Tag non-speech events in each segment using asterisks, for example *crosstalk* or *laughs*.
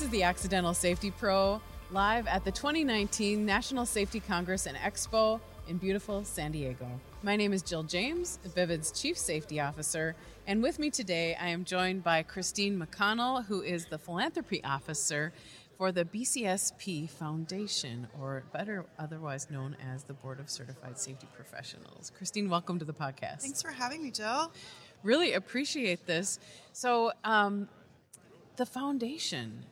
This is the Accidental Safety Pro live at the 2019 National Safety Congress and Expo in beautiful San Diego. My name is Jill James, Vivid's Chief Safety Officer, and with me today I am joined by Christine McConnell, who is the Philanthropy Officer for the BCSP Foundation, or better otherwise known as the Board of Certified Safety Professionals. Christine, welcome to the podcast. Thanks for having me, Jill. Really appreciate this. So, um, the foundation,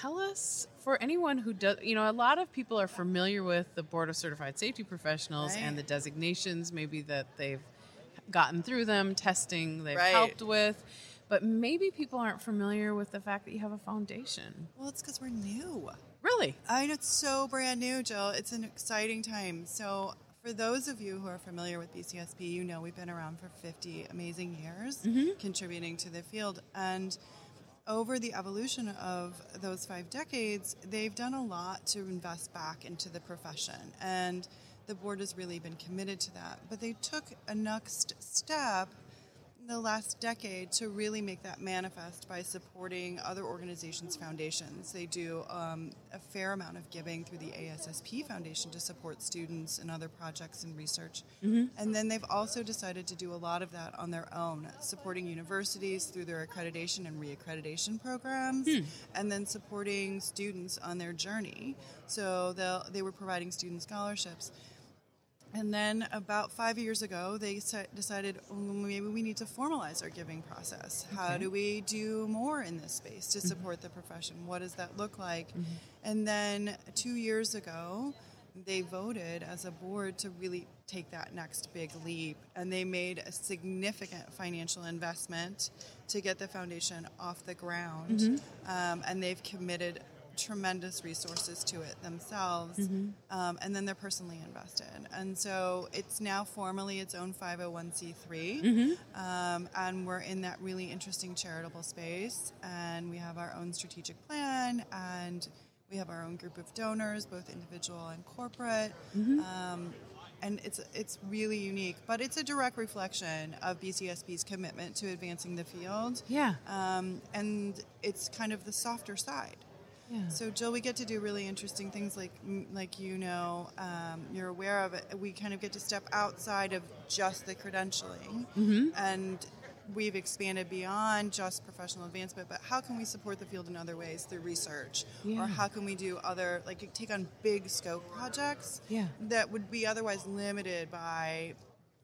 tell us for anyone who does, you know, a lot of people are familiar with the Board of Certified Safety Professionals Right. and the designations, maybe that they've gotten through them, testing they've Right. helped with. But maybe people aren't familiar with the fact that you have a foundation. Well, it's because we're new. Really? I know it's so brand new, Jill. It's an exciting time. So, for those of you who are familiar with BCSP, you know we've been around for 50 amazing years mm-hmm. contributing to the field. And over the evolution of those five decades, they've done a lot to invest back into the profession. And the board has really been committed to that. But they took a next step the last decade to really make that manifest by supporting other organizations' foundations. They do um, a fair amount of giving through the ASSP Foundation to support students and other projects and research. And then they've also decided to do a lot of that on their own, supporting universities through their accreditation and reaccreditation programs, and then supporting students on their journey. So they were providing student scholarships. And then about five years ago, they decided "Oh, maybe we need to formalize our giving process. How do we do more in this space to mm-hmm. support the profession? What does that look like? Mm-hmm. And then two years ago, they voted as a board to really take that next big leap. And they made a significant financial investment to get the foundation off the ground. Mm-hmm. Um, and they've committed tremendous resources to it themselves, um, and then they're personally invested. And so it's now formally its own 501c3, um, and we're in that really interesting charitable space. And we have our own strategic plan, and we have our own group of donors, both individual and corporate. Um, and it's it's really unique, but it's a direct reflection of BCSP's commitment to advancing the field. Yeah. Um, and it's kind of the softer side. Yeah. So, Jill, we get to do really interesting things, like like you know, um, you're aware of it. We kind of get to step outside of just the credentialing, Mm-hmm. and we've expanded beyond just professional advancement. But how can we support the field in other ways through research, Yeah. or how can we do other like take on big scope projects Yeah. that would be otherwise limited by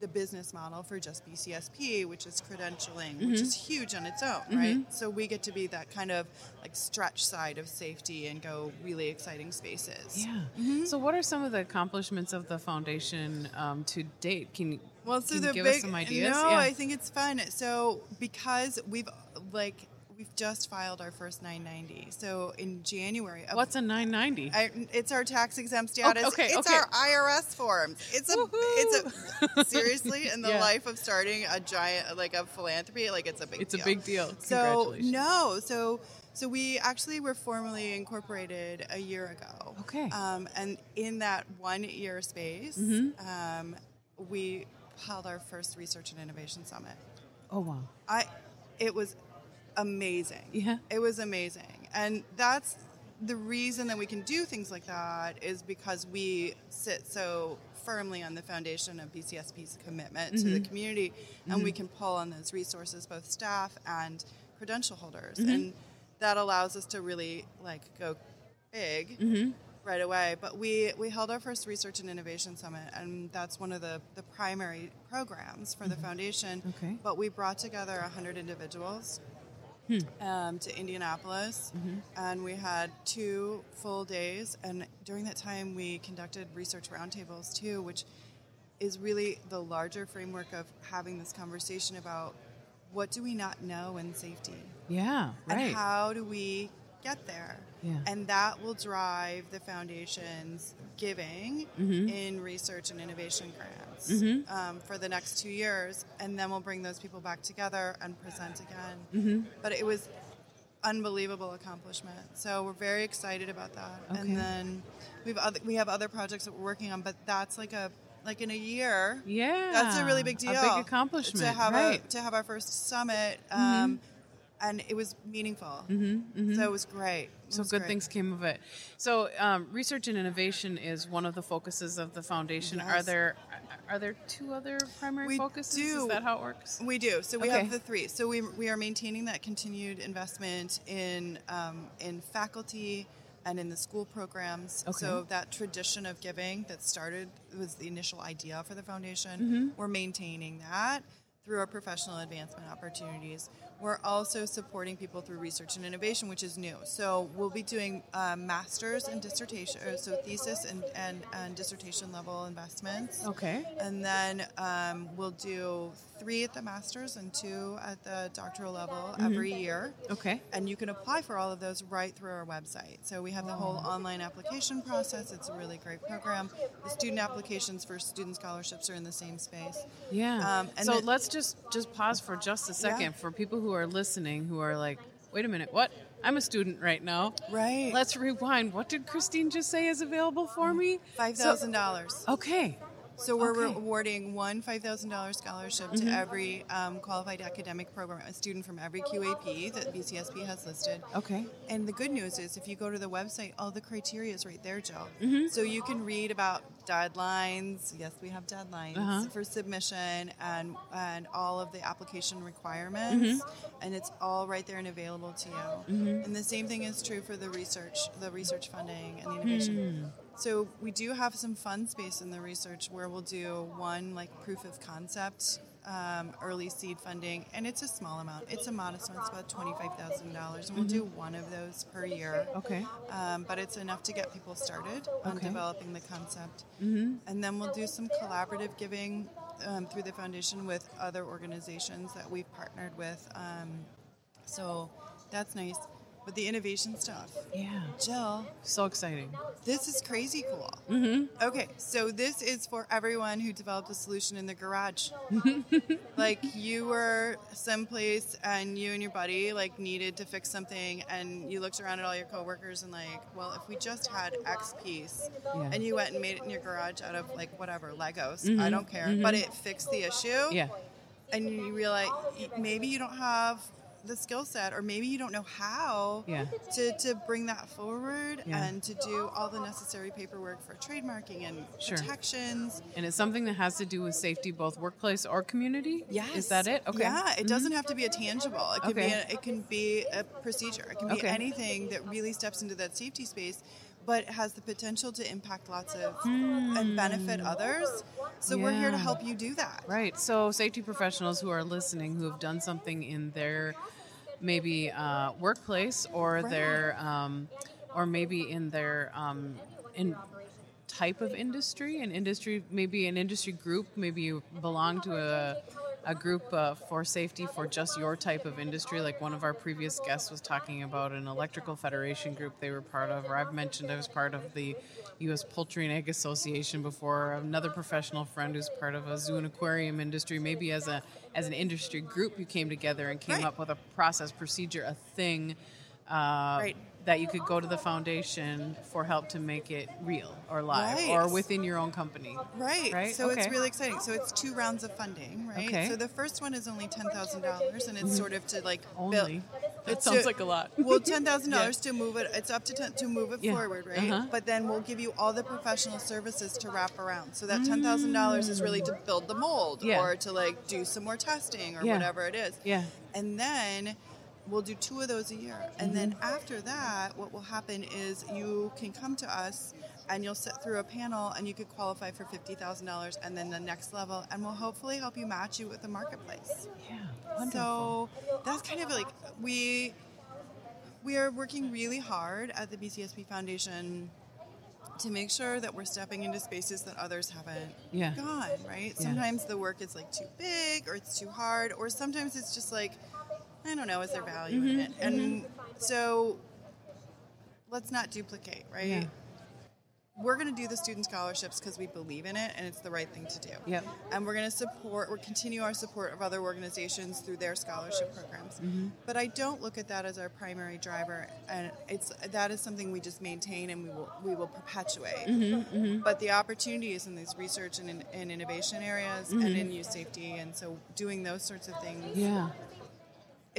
the business model for just BCSP, which is credentialing, Mm-hmm. which is huge on its own, right? So we get to be that kind of like stretch side of safety and go really exciting spaces. Yeah. Mm-hmm. So, what are some of the accomplishments of the foundation um, to date? Can you, Well, so can you the give big us some ideas? no, yeah. I think it's fun. So because we've like we've just filed our first 990. So in January, of- What's a 990? I, it's our tax exempt status. okay, it's okay. our IRS forms. It's a it's a *laughs* seriously in the Yeah. life of starting a giant like a philanthropy like it's a big It's a deal. big deal. So no, so so we actually were formally incorporated a year ago. Okay. Um, and in that one year space, Mm-hmm. um, we held our first research and innovation summit. Oh, wow. I, it was amazing. Yeah. It was amazing. And that's the reason that we can do things like that is because we sit so firmly on the foundation of BCSP's commitment to Mm-hmm. the community and we can pull on those resources, both staff and credential holders. Mm-hmm. And that allows us to really like go big Mm-hmm. right away. But we, we held our first research and innovation summit, and that's one of the, the primary programs for the foundation. Mm-hmm. Okay. But we brought together 100 individuals um, to Indianapolis, and we had two full days. And during that time, we conducted research roundtables too, which is really the larger framework of having this conversation about what do we not know in safety Yeah, right. and how do we get there Yeah. and that will drive the foundation's giving Mm-hmm. in research and innovation grants um, for the next two years and then we'll bring those people back together and present again Mm-hmm. but it was unbelievable accomplishment so we're very excited about that Okay. and then we've other, we have other projects that we're working on but that's like a like in a year yeah. that's a really big deal. A big accomplishment. to have right. Mm-hmm. a, to have our first summit. Um, and it was meaningful. Mm-hmm, So it was great. It So was good great. things came of it. So um, research and innovation is one of the focuses of the foundation. Are there are there two other primary We focuses? do. Is that how it works? We do. So we Okay. have the three. So we, we are maintaining that continued investment in um, in faculty and in the school programs. Okay. So that tradition of giving that started was the initial idea for the foundation. Mm-hmm. We're maintaining that through our professional advancement opportunities. We're also supporting people through research and innovation, which is new. So we'll be doing um, masters and dissertation, so thesis and, and, and dissertation level investments. Okay. And then um, we'll do three at the master's and two at the doctoral level every year. Okay. And you can apply for all of those right through our website. So we have the whole online application process. It's a really great program. The student applications for student scholarships are in the same space. Yeah. Um, and so then- let's just just pause for just a second Yeah. for people who are listening who are like, wait a minute, what? I'm a student right now. Right. Let's rewind. What did Christine just say is available for me? Five thousand dollars. So- okay. So we're Okay. Mm-hmm. awarding one five thousand dollars scholarship to every um, qualified academic program, a student from every QAP that BCSP has listed. Okay. And the good news is, if you go to the website, all the criteria is right there, Jill. Mm-hmm. So you can read about deadlines. Yes, we have deadlines Uh-huh. for submission and and all of the application requirements, Mm-hmm. and it's all right there and available to you. And the same thing is true for the research, the research funding and the innovation. So we do have some fun space in the research where we'll do one like proof of concept, um, early seed funding, and it's a small amount. It's a modest one. It's about twenty five thousand dollars, and we'll do Mm-hmm. one of those per year. Okay. Um, but it's enough to get people started on Okay. developing the concept. Mm-hmm. And then we'll do some collaborative giving um, through the foundation with other organizations that we've partnered with. Um, so that's nice. But the innovation stuff, Yeah. Jill, So exciting. this is crazy cool. Mm-hmm. Okay, so this is for everyone who developed a solution in the garage. *laughs* like you were someplace and you and your buddy like needed to fix something, and you looked around at all your coworkers and like, well, if we just had X piece, Yeah. and you went and made it in your garage out of like whatever Legos, I don't care, but it fixed the issue Mm-hmm. Yeah. and you realize maybe you don't have the skill set or maybe you don't know how Yeah. to, to bring that forward Yeah. and to do all the necessary paperwork for trademarking and Sure. protections. And it's something that has to do with safety, both workplace or community. Yes. Is that it? Okay. Yeah, it mm-hmm. doesn't have to be a tangible. It can be Okay. a, it can be a procedure. It can be Okay. anything that really steps into that safety space but has the potential to impact lots of and benefit others. So we're here to. Help you do that. Right. So, safety professionals who are listening who have done something in their maybe uh, workplace or Right. their um, or maybe in their um, in type of industry, an industry maybe an industry group, maybe you belong to a a group uh, for safety for just your type of industry. Like one of our previous guests was talking about an electrical federation group they were part of, or I've mentioned I was part of the U.S. Poultry and Egg Association before. Another professional friend who's part of a zoo and aquarium industry. Maybe as a as an industry group, you came together and came Right. up with a process, procedure, a thing. Uh, Right. That you could go to the foundation for help to make it real or live Right. or within your own company. Right. Right? So it's really exciting. So it's two rounds of funding, right? Okay. Mm-hmm. So the first one is only ten thousand dollars, and it's sort of to like. Only. That it's sounds to- like a lot. well, *laughs* ten thousand dollars to move it. It's up to ten to move it Yeah. forward, right? Uh-huh. But then we'll give you all the professional services to wrap around. So that ten thousand dollars is really to build the mold, Yeah. or to like do some more testing, or Yeah. whatever it is. Yeah. And then we'll do two of those a year. And then mm-hmm. after that, what will happen is you can come to us and you'll sit through a panel and you could qualify for $50,000 and then the next level and we'll hopefully help you match you with the marketplace. Yeah. Wonderful. So that's kind of like we we are working really hard at the BCSP Foundation to make sure that we're stepping into spaces that others haven't Yeah. gone, right? Yeah. Sometimes the work is like too big or it's too hard, or sometimes it's just like, I don't know, is there value in Mm-hmm. it? And so let's not duplicate, right? Yeah. We're going to do the student scholarships because we believe in it and it's the right thing to do. Yep. And we're going to support, or continue our support of other organizations through their scholarship programs. Mm-hmm. But I don't look at that as our primary driver, and it's that is something we just maintain and we will we will perpetuate. Mm-hmm, But the opportunity is in these research and, in, and innovation areas and in youth safety, and so doing those sorts of things Yeah.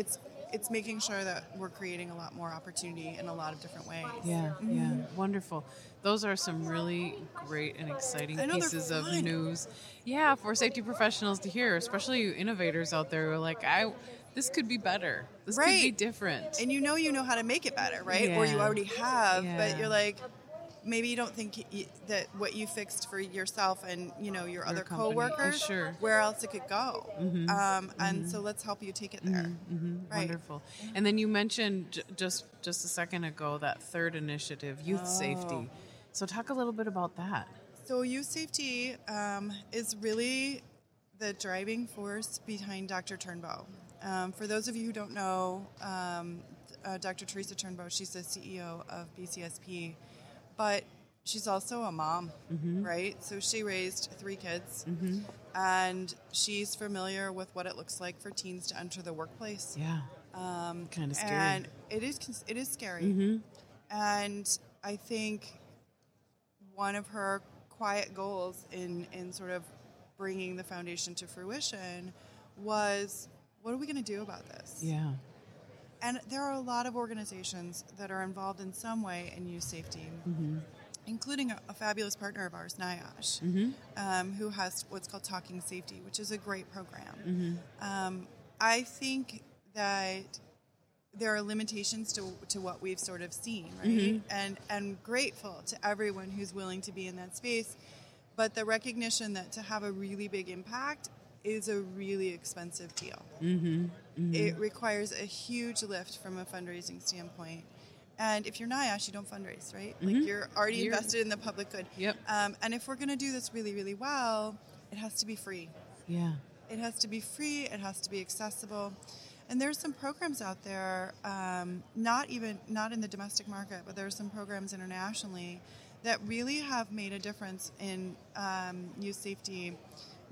It's it's making sure that we're creating a lot more opportunity in a lot of different ways. Yeah, yeah, mm-hmm. wonderful. Those are some really great and exciting I know, they're pieces of news. Yeah, for safety professionals to hear, especially you innovators out there who are like, I, this could be better. This could be different. And you know you know how to make it better, right? Or you already have, Yeah. but you're like, maybe you don't think y- that what you fixed for yourself and you know your, other company. Oh, coworkers, sure. where else it could go. Um, and so let's help you take it there. Right. Wonderful. And then you mentioned j- just just a second ago that third initiative, youth safety. So talk a little bit about that. So youth safety um, is really the driving force behind Dr. Turnbeaugh. Um, for those of you who don't know, um, uh, Dr. Teresa Turnbeaugh, she's the CEO of BCSP, but she's also a mom, mm-hmm. right? So she raised three kids, mm-hmm. and she's familiar with what it looks like for teens to enter the workplace. Yeah. Um, kind of scary. And it is it is scary. Mm-hmm. And I think one of her quiet goals in in sort of bringing the foundation to fruition was what are we going to do about this? yeah. And there are a lot of organizations that are involved in some way in youth safety, mm-hmm. including a, a fabulous partner of ours, NIOSH, mm-hmm. um, who has what's called Talking Safety, which is a great program. Mm-hmm. Um, I think that there are limitations to, to what we've sort of seen, right? And and grateful to everyone who's willing to be in that space, but the recognition that to have a really big impact is a really expensive deal. It requires a huge lift from a fundraising standpoint. And if you're NIOSH, you don't fundraise, right? Like you're already You're- invested in the public good. Yep. Um, and if we're going to do this really, really well, it has to be free. Yeah. It has to be free. It has to be accessible. And there's some programs out there, um, not even not in the domestic market, but there are some programs internationally that really have made a difference in um, youth safety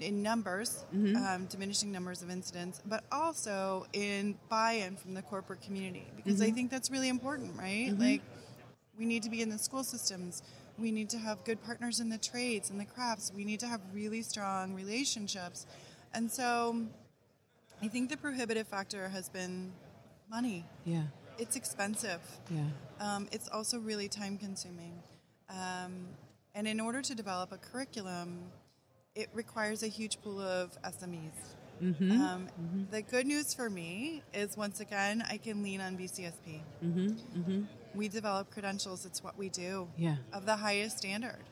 in numbers, um, diminishing numbers of incidents, but also in buy-in from the corporate community because I think that's really important, right? Like we need to be in the school systems. We need to have good partners in the trades and the crafts. We need to have really strong relationships. And so I think the prohibitive factor has been money. Yeah. It's expensive. Yeah. Um, it's also really time consuming. Um, and in order to develop a curriculum, it requires a huge pool of SMEs. Mm-hmm. Um, mm-hmm. The good news for me is once again, I can lean on BCSP. Mm-hmm. We develop credentials, it's what we do. Yeah. of the highest standard.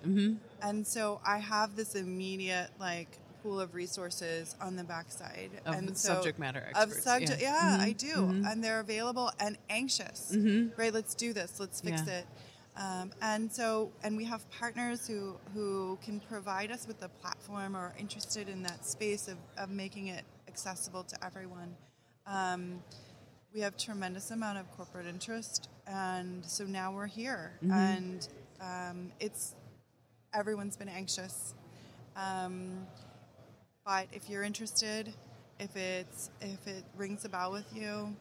And so I have this immediate, like, pool of resources on the backside. Of and so, subject matter of experts, subject yeah. yeah, I do. And they're available and anxious. Right? Let's do this. Let's fix Yeah. it um, and so and we have partners who who can provide us with the platform or are interested in that space of, of making it accessible to everyone. Um, we have tremendous amount of corporate interest and so now we're here. And um, it's everyone's been anxious. Um, but if you're interested if it's if it rings a bell with you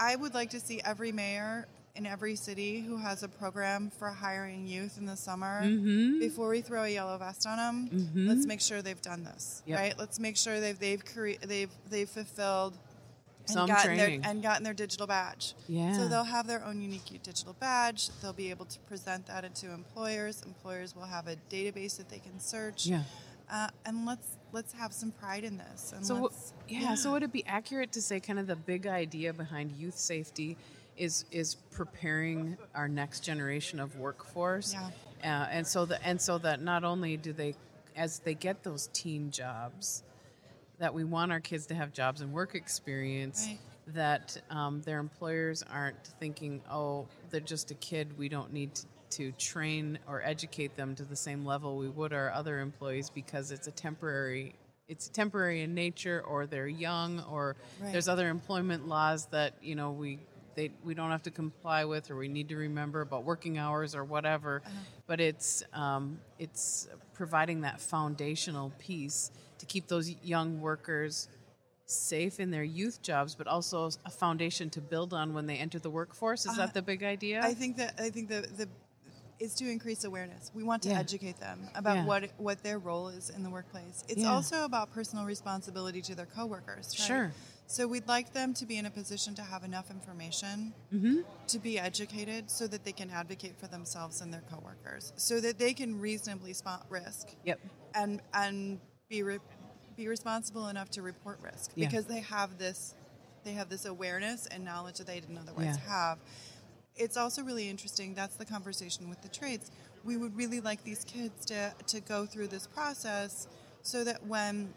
i would like to see every mayor in every city who has a program for hiring youth in the summer Mm-hmm. before we throw a yellow vest on them let's make sure they've done this Yep. right let's make sure they've they've cre- they've they've fulfilled and Some gotten training. their and gotten their digital badge. Yeah. So they'll have their own unique digital badge. They'll be able to present that to employers. Employers will have a database that they can search. Yeah. Uh, and let's let's have some pride in this. And So, let's, yeah, So would it be accurate to say kind of the big idea behind youth safety is is preparing our next generation of workforce? Yeah. Uh, and so that and so that not only do they, as they get those teen jobs, that we want our kids to have jobs and work experience. Right. That um, their employers aren't thinking, oh, they're just a kid. We don't need to, to train or educate them to the same level we would our other employees because it's a temporary it's temporary in nature or they're young or Right. there's other employment laws that you know we they, we don't have to comply with or we need to remember about working hours or whatever but it's um, it's providing that foundational piece to keep those young workers safe in their youth jobs but also a foundation to build on when they enter the workforce is that the big idea I think that I think the the is to increase awareness. We want to Yeah. educate them about Yeah. what what their role is in the workplace. It's Yeah. also about personal responsibility to their coworkers. Right? Sure. So we'd like them to be in a position to have enough information mm-hmm. to be educated so that they can advocate for themselves and their coworkers, so that they can reasonably spot risk Yep. and and be re- be responsible enough to report risk Yeah. because they have this they have this awareness and knowledge that they didn't otherwise Yeah. have. It's also really interesting. That's the conversation with the trades. We would really like these kids to to go through this process so that when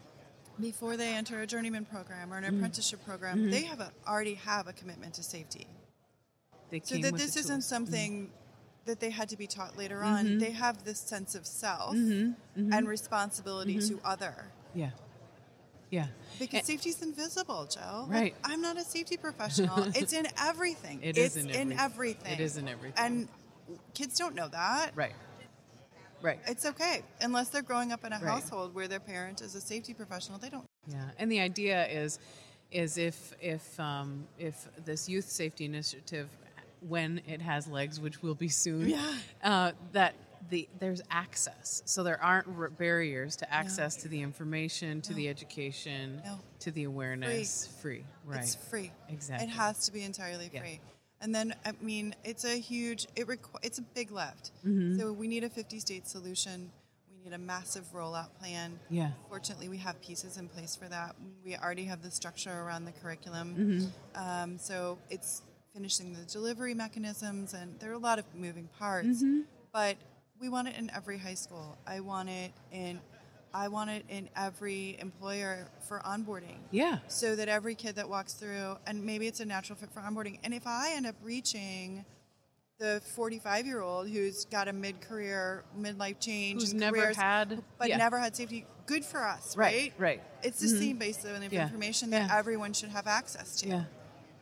before they enter a journeyman program or an Mm-hmm. apprenticeship program, they have a, already have a commitment to safety They so that this isn't. Mm-hmm. something that they had to be taught later on. They have this sense of self Mm-hmm. and responsibility to other. Yeah. Yeah. Because And- safety's invisible, Joe. Like, Right. I'm not a safety professional. *laughs* it's in everything. It it's is in in everything. everything. It is in everything. And kids don't know that. right. Right. It's okay. Unless they're growing up in a Right. household where their parent is a safety professional, they don't Yeah, and the idea is, is if if um, if this youth safety initiative, when it has legs, which will be soon, Yeah. uh, that the there's access, so there aren't r- barriers to access to the information, to the education, No. to the awareness, free, right? It's free. Exactly. It has to be entirely Yeah. And then, I mean, it's a huge, it requ- it's a big lift. Mm-hmm. So we need a 50 state solution. We need a massive rollout plan. Yeah. Fortunately, we have pieces in place for that. We already have the structure around the curriculum. Mm-hmm. Um, so it's finishing the delivery mechanisms, and there are a lot of moving parts. Mm-hmm. But we want it in every high school. I want it in. I want it in every employer for onboarding Yeah, so that every kid that walks through and maybe it's a natural fit for onboarding and if i end up reaching the 45 year old who's got a mid-career midlife change Who's never careers, had- but yeah. never had safety good for us Right, right right. it's the same base of Yeah, information that yeah. everyone should have access to yeah,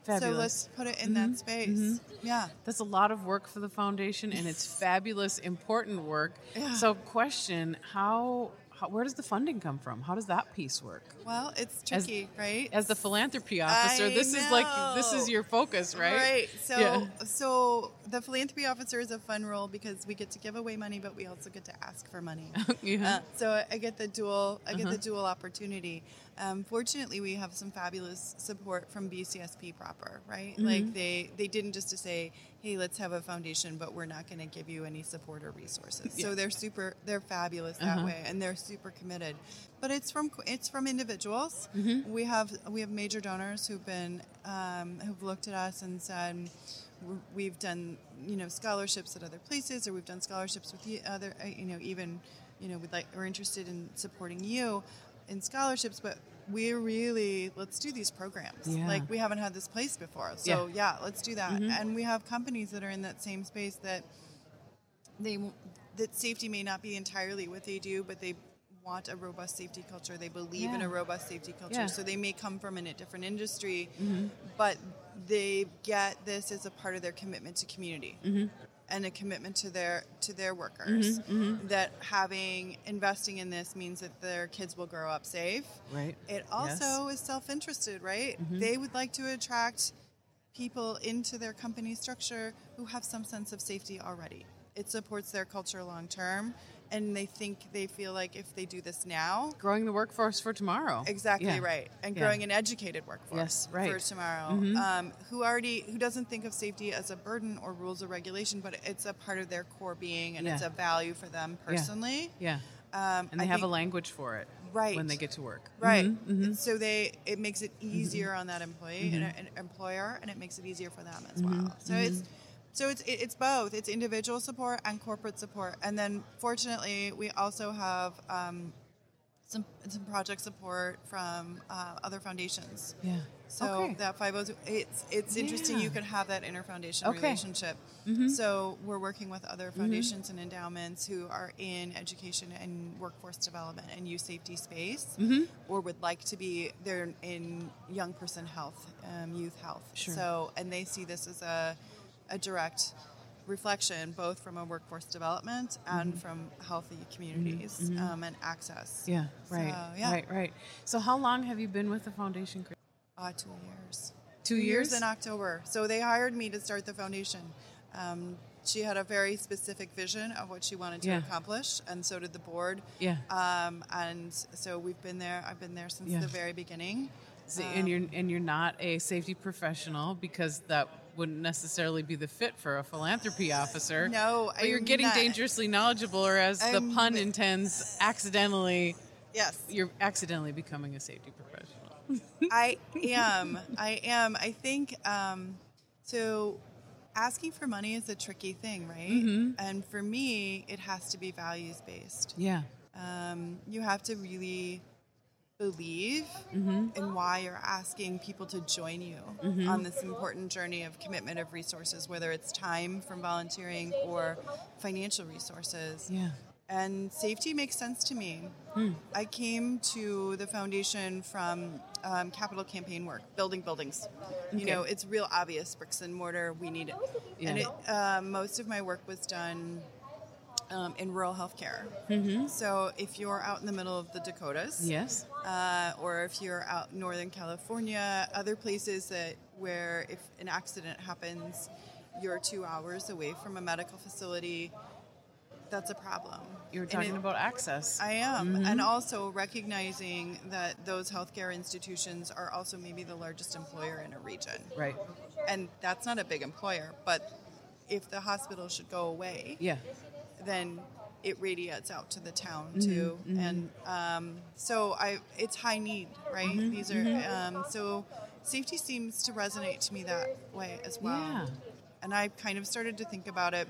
so fabulous. Mm-hmm. let's put it in that space yeah That's a lot of work for the foundation, and it's *laughs* fabulous, important work. Yeah. So, question: How, how, where does the funding come from? How does that piece work? well it's As- tricky right As the philanthropy officer, I this is like this is your focus, right? Right. So, Yeah. so the philanthropy officer is a fun role because we get to give away money, but we also get to ask for money. *laughs* Yeah. Uh, so I get the dual, I Uh-huh. get the dual opportunity. Um, fortunately, we have some fabulous support from BCSP proper. Right. Mm-hmm. Like they, they didn't just to say, "Hey, let's have a foundation, but we're not going to give you any support or resources." Yeah. So they're super, they're fabulous that Uh-huh. way, and they're super committed. But it's from it's from individuals. Mm-hmm. We have we have major donors who've been um, who've looked at us and said we've done you know scholarships at other places or we've done scholarships with you other uh, you know even you know we'd like we're interested in supporting you in scholarships but we're really let's do these programs Yeah. like we haven't had this place before so yeah, let's do that Mm-hmm. and we have companies that are in that same space that they that safety may not be entirely what they do, but they want a robust safety culture. They believe in a robust safety culture. Yeah. So they may come from in a different industry, but they get this as a part of their commitment to community. And a commitment to their to their workers that having investing in this means that their kids will grow up safe. Right. It also is self interested, right? Mm-hmm. They would like to attract people into their company structure who have some sense of safety already. It supports their culture long term, and they think they feel like if they do this now, Growing the workforce for tomorrow. exactly Yeah. right, and Yeah. growing an educated workforce Yes, right. Mm-hmm. for tomorrow, um, who already who doesn't think of safety as a burden or rules or regulation, but it's a part of their core being and it's a value for them personally. Yeah. Um, And they I have a language for it. Right. When they get to work. Right. Mhm, mhm. So they it makes it easier Mm-hmm. on that employee and an employer, and it makes it easier for them as Mm-hmm. well. So it's so it's it's both. It's individual support and corporate support, and then fortunately we also have um, some some project support from uh, other foundations. Yeah. So okay. that five oh it's it's interesting. Yeah. You can have that interfoundation Okay. relationship. Mm-hmm. So we're working with other foundations and endowments who are in education and workforce development and youth safety space, Mm-hmm. or would like to be there in young person health, um, youth health. Sure. So and they see this as a a direct reflection both from a workforce development and from healthy communities um, and access. Mm-hmm. yeah. Right. So, yeah. Right. Right. So how long have you been with the foundation? Chris? Uh, two years. Two years? in October. So they hired me to start the foundation. Um, she had a very specific vision of what she wanted to Yeah. accomplish, and so did the board. Yeah. Um, and so we've been there. I've been there since Yeah. the very beginning. So- and you're and you're not a safety professional because that wouldn't necessarily be the fit for a philanthropy officer. No, but you're getting not. dangerously knowledgeable, or as the I'm- pun intends, accidentally Yes. you're accidentally becoming a safety professional. *laughs* I am. I am. I think um, so. Asking for money is a tricky thing, right? Mm-hmm. And for me, it has to be values based. Yeah. Um, you have to really believe Mm-hmm. in why you're asking people to join you on this important journey of commitment of resources, whether it's time from volunteering or financial resources. Yeah. And safety makes sense to me. I came to the foundation from um, capital campaign work, building buildings. You know, it's real obvious bricks and mortar. We need it. And it, uh, most of my work was done um, in rural healthcare. So if you're out in the middle of the Dakotas, Yes. uh, or if you're out in Northern California, other places that where if an accident happens, you're two hours away from a medical facility. That's a problem. You're talking it- about access. I am, and also recognizing that those healthcare institutions are also maybe the largest employer in a region, right. and that's not a big employer. But if the hospital should go away, Yeah. Then it radiates out to the town Mm-hmm, too. And um, so I, it's high need, right? Mm-hmm, These are um, so safety seems to resonate to me that way as well. Yeah. And I kind of started to think about it,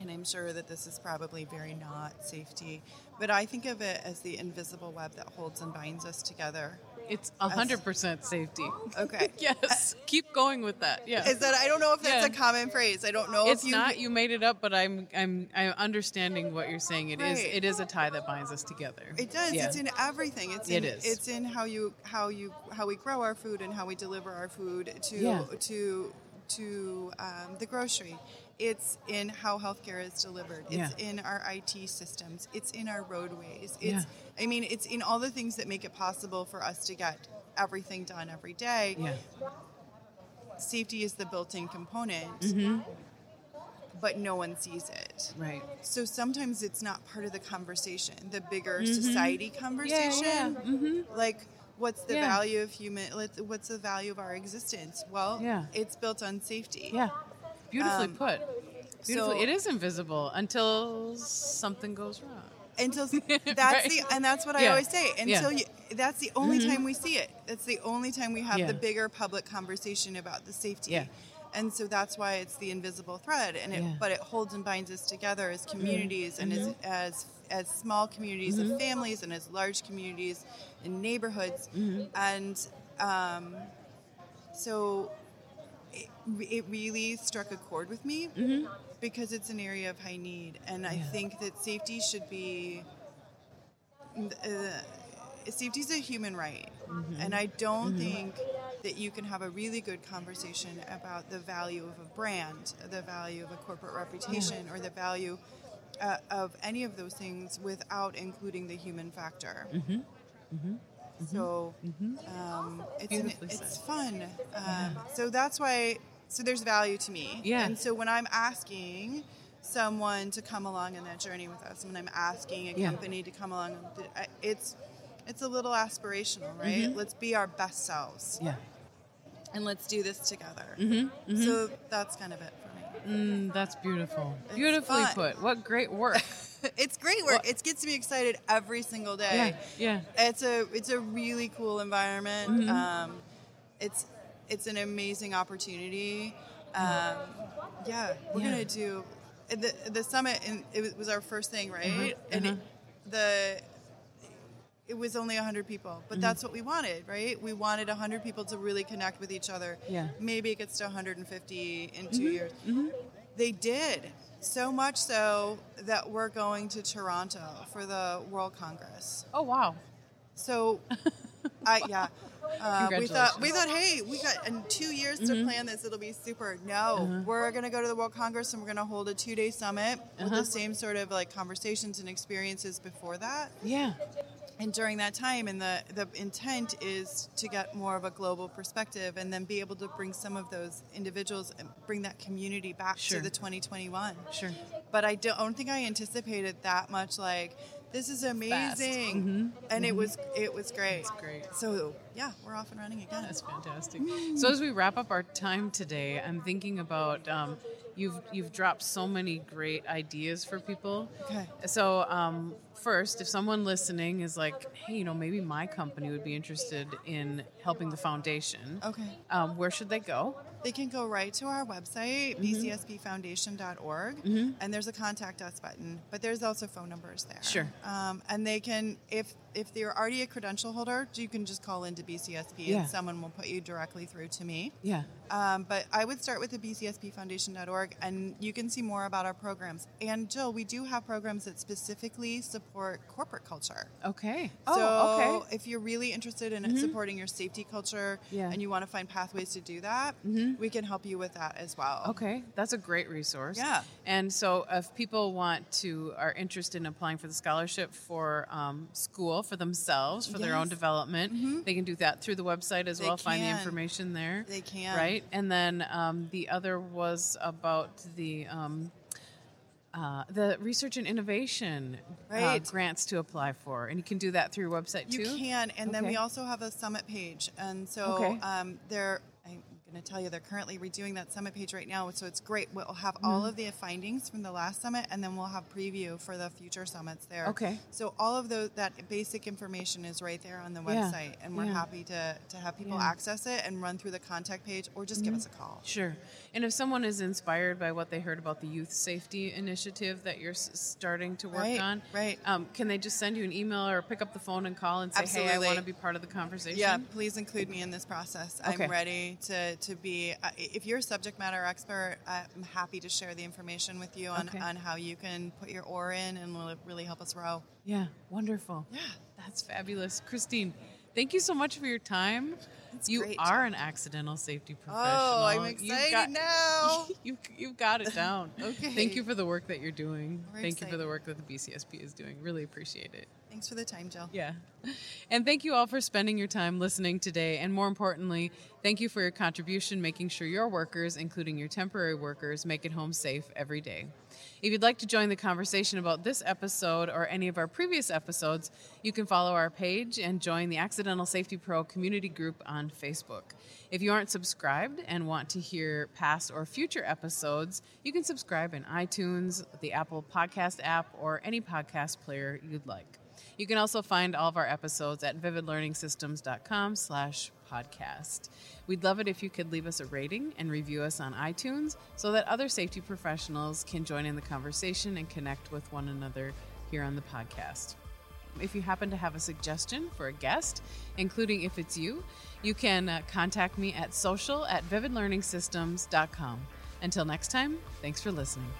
and I'm sure that this is probably very not safety, but I think of it as the invisible web that holds and binds us together. It's hundred percent safety. Okay. *laughs* yes. Keep going with that. Yeah. Is that I don't know if that's Yeah. a common phrase. I don't know it's if you not you made it up, but I'm I'm I'm understanding what you're saying. It is Right. it is a tie that binds us together. It does. Yeah. It's in everything. It's It in is. it's in how you how you how we grow our food and how we deliver our food to Yeah. to to um, the grocery. It's in how healthcare is delivered. It's Yeah. in our IT systems. It's in our roadways. It's Yeah. I mean, it's in all the things that make it possible for us to get everything done every day. yeah. Safety is the built-in component, Mm-hmm. but no one sees it. Right. So sometimes it's not part of the conversation, the bigger society conversation. Mm-hmm. Like, what's the Yeah. value of human? What's the value of our existence? Well, Yeah. it's built on safety. Yeah. Beautifully Um, put. Beautifully. so- it is invisible until something goes wrong. Until *laughs* that's Right. the and that's what I always say. Yeah. Until you, that's the only mm-hmm. time we see it. That's the only time we have Yeah. the bigger public conversation about the safety. Yeah. And so that's why it's the invisible thread, and it, Yeah. but it holds and binds us together as mm-hmm. communities and as, mm-hmm. as as small communities of families and as large communities and neighborhoods, and um, so it, it really struck a chord with me mm-hmm. because it's an area of high need, and I Yeah. think that safety should be. Uh, safety is a human right, mm-hmm. and I don't mm-hmm. think that you can have a really good conversation about the value of a brand, the value of a corporate reputation, or the value uh, of any of those things without including the human factor. So um, it's an, it's fun. Um, So that's why. So there's value to me. Yeah. And so when I'm asking someone to come along on that journey with us, when I'm asking a Yeah. company to come along, it's it's a little aspirational, right? Mm-hmm. Let's be our best selves Yeah. and let's do this together. Mm-hmm, So that's kind of it for me. Mm, that's beautiful. It's Beautifully fun. put. What great work. *laughs* it's great work. It gets me excited every single day. yeah. Yeah. It's a it's a really cool environment. Mm-hmm. Um, it's it's an amazing opportunity. Um, yeah, we're Yeah. gonna do the the summit, and it was our first thing, right? And uh-huh. it, the it was only 100 people Mm-hmm. but that's what we wanted right we wanted 100 people to really connect with each other Yeah. maybe it gets to 150 in 2 Mm-hmm. years they did so much so that we're going to toronto for the world congress Oh wow. so *laughs* i yeah uh, we thought we Mm-hmm. thought hey we got in two years to plan this it'll be super no Uh-huh. we're going to go to the world congress and we're going to hold a two-day summit with Uh-huh. the same sort of like conversations and experiences before that Yeah. And during that time and the, the intent is to get more of a global perspective and then be able to bring some of those individuals and bring that community back Sure. to the 2021 Sure. but i don't think i anticipated that much like this is amazing, and it was it was great. Mm-hmm. great. So yeah, we're off and running again. That's fantastic. So as we wrap up our time today, I'm thinking about um, you've you've dropped so many great ideas for people. Okay. So um, first, if someone listening is like, hey, you know, maybe my company would be interested in helping the foundation. Okay. Um, where should they go? They can go right to our website, Mm-hmm. bcspfoundation.org, and there's a contact us button, but there's also phone numbers there. Sure. Um, and they can, if if they're already a credential holder, you can just call into BCSP Yeah. and someone will put you directly through to me. Yeah. Um, but I would start with the bcspfoundation.org, and you can see more about our programs. And Jill, we do have programs that specifically support corporate culture. Okay. So Oh, okay. Mm-hmm. if you're really interested in supporting your safety culture Yeah. and you want to find pathways to do that, we can help you with that as well. Okay, that's a great resource. Yeah. And so, if people want to are interested in applying for the scholarship for um, school for themselves for their own Yes. Mm-hmm. development, they can do that through the website as They well. Find the information there. They can. Right. And then um, the other was about the. Um, uh, the research and innovation uh, grants to apply for, and you can do that through your website You too. can, and then we also have a summit page, and so Okay. um, they're. I'm to tell you they're currently redoing that summit page right now, so it's great. We'll have all Mm-hmm. of the findings from the last summit, and then we'll have preview for the future summits there. Okay. So all of those that basic information is right there on the Yeah. website, and we're Yeah. happy to to have people Yeah. Mm-hmm. access it and run through the contact page, or just give us a call. Sure. And if someone is inspired by what they heard about the youth safety initiative that you're s- starting to work Right, on, right. Um, can they just send you an email or pick up the phone and call and say, "Hey, I want to be part of the conversation"? Yeah, please include me in this process. Okay. I'm ready to, to be. Uh, if you're a subject matter expert, I'm happy to share the information with you on, Okay. on how you can put your oar in and will really help us row. Yeah. Wonderful. Yeah. That's fabulous, Christine. Thank you so much for your time. It's you are an accidental safety professional. Oh, I'm You've got- now. *laughs* you you've got it down. *laughs* Okay. Thank you for the work that you're doing. We're Thank you for the work that the BCSP is doing. Really appreciate it. Thanks for the time, Jill. Yeah. *laughs* And thank you all for spending your time listening today. And more importantly, thank you for your contribution making sure your workers, including your temporary workers, make it home safe every day. If you'd like to join the conversation about this episode or any of our previous episodes, you can follow our page and join the Accidental Safety Pro community group on Facebook. If you aren't subscribed and want to hear past or future episodes, you can subscribe in iTunes, the Apple Podcast app, or any podcast player you'd like. You can also find all of our episodes at vividlearningsystems.com slash podcast. We'd love it if you could leave us a rating and review us on iTunes so that other safety professionals can join in the conversation and connect with one another here on the podcast. If you happen to have a suggestion for a guest, including if it's you, you can uh, contact me at social at vividlearningsystems.com. Until next time, thanks for listening.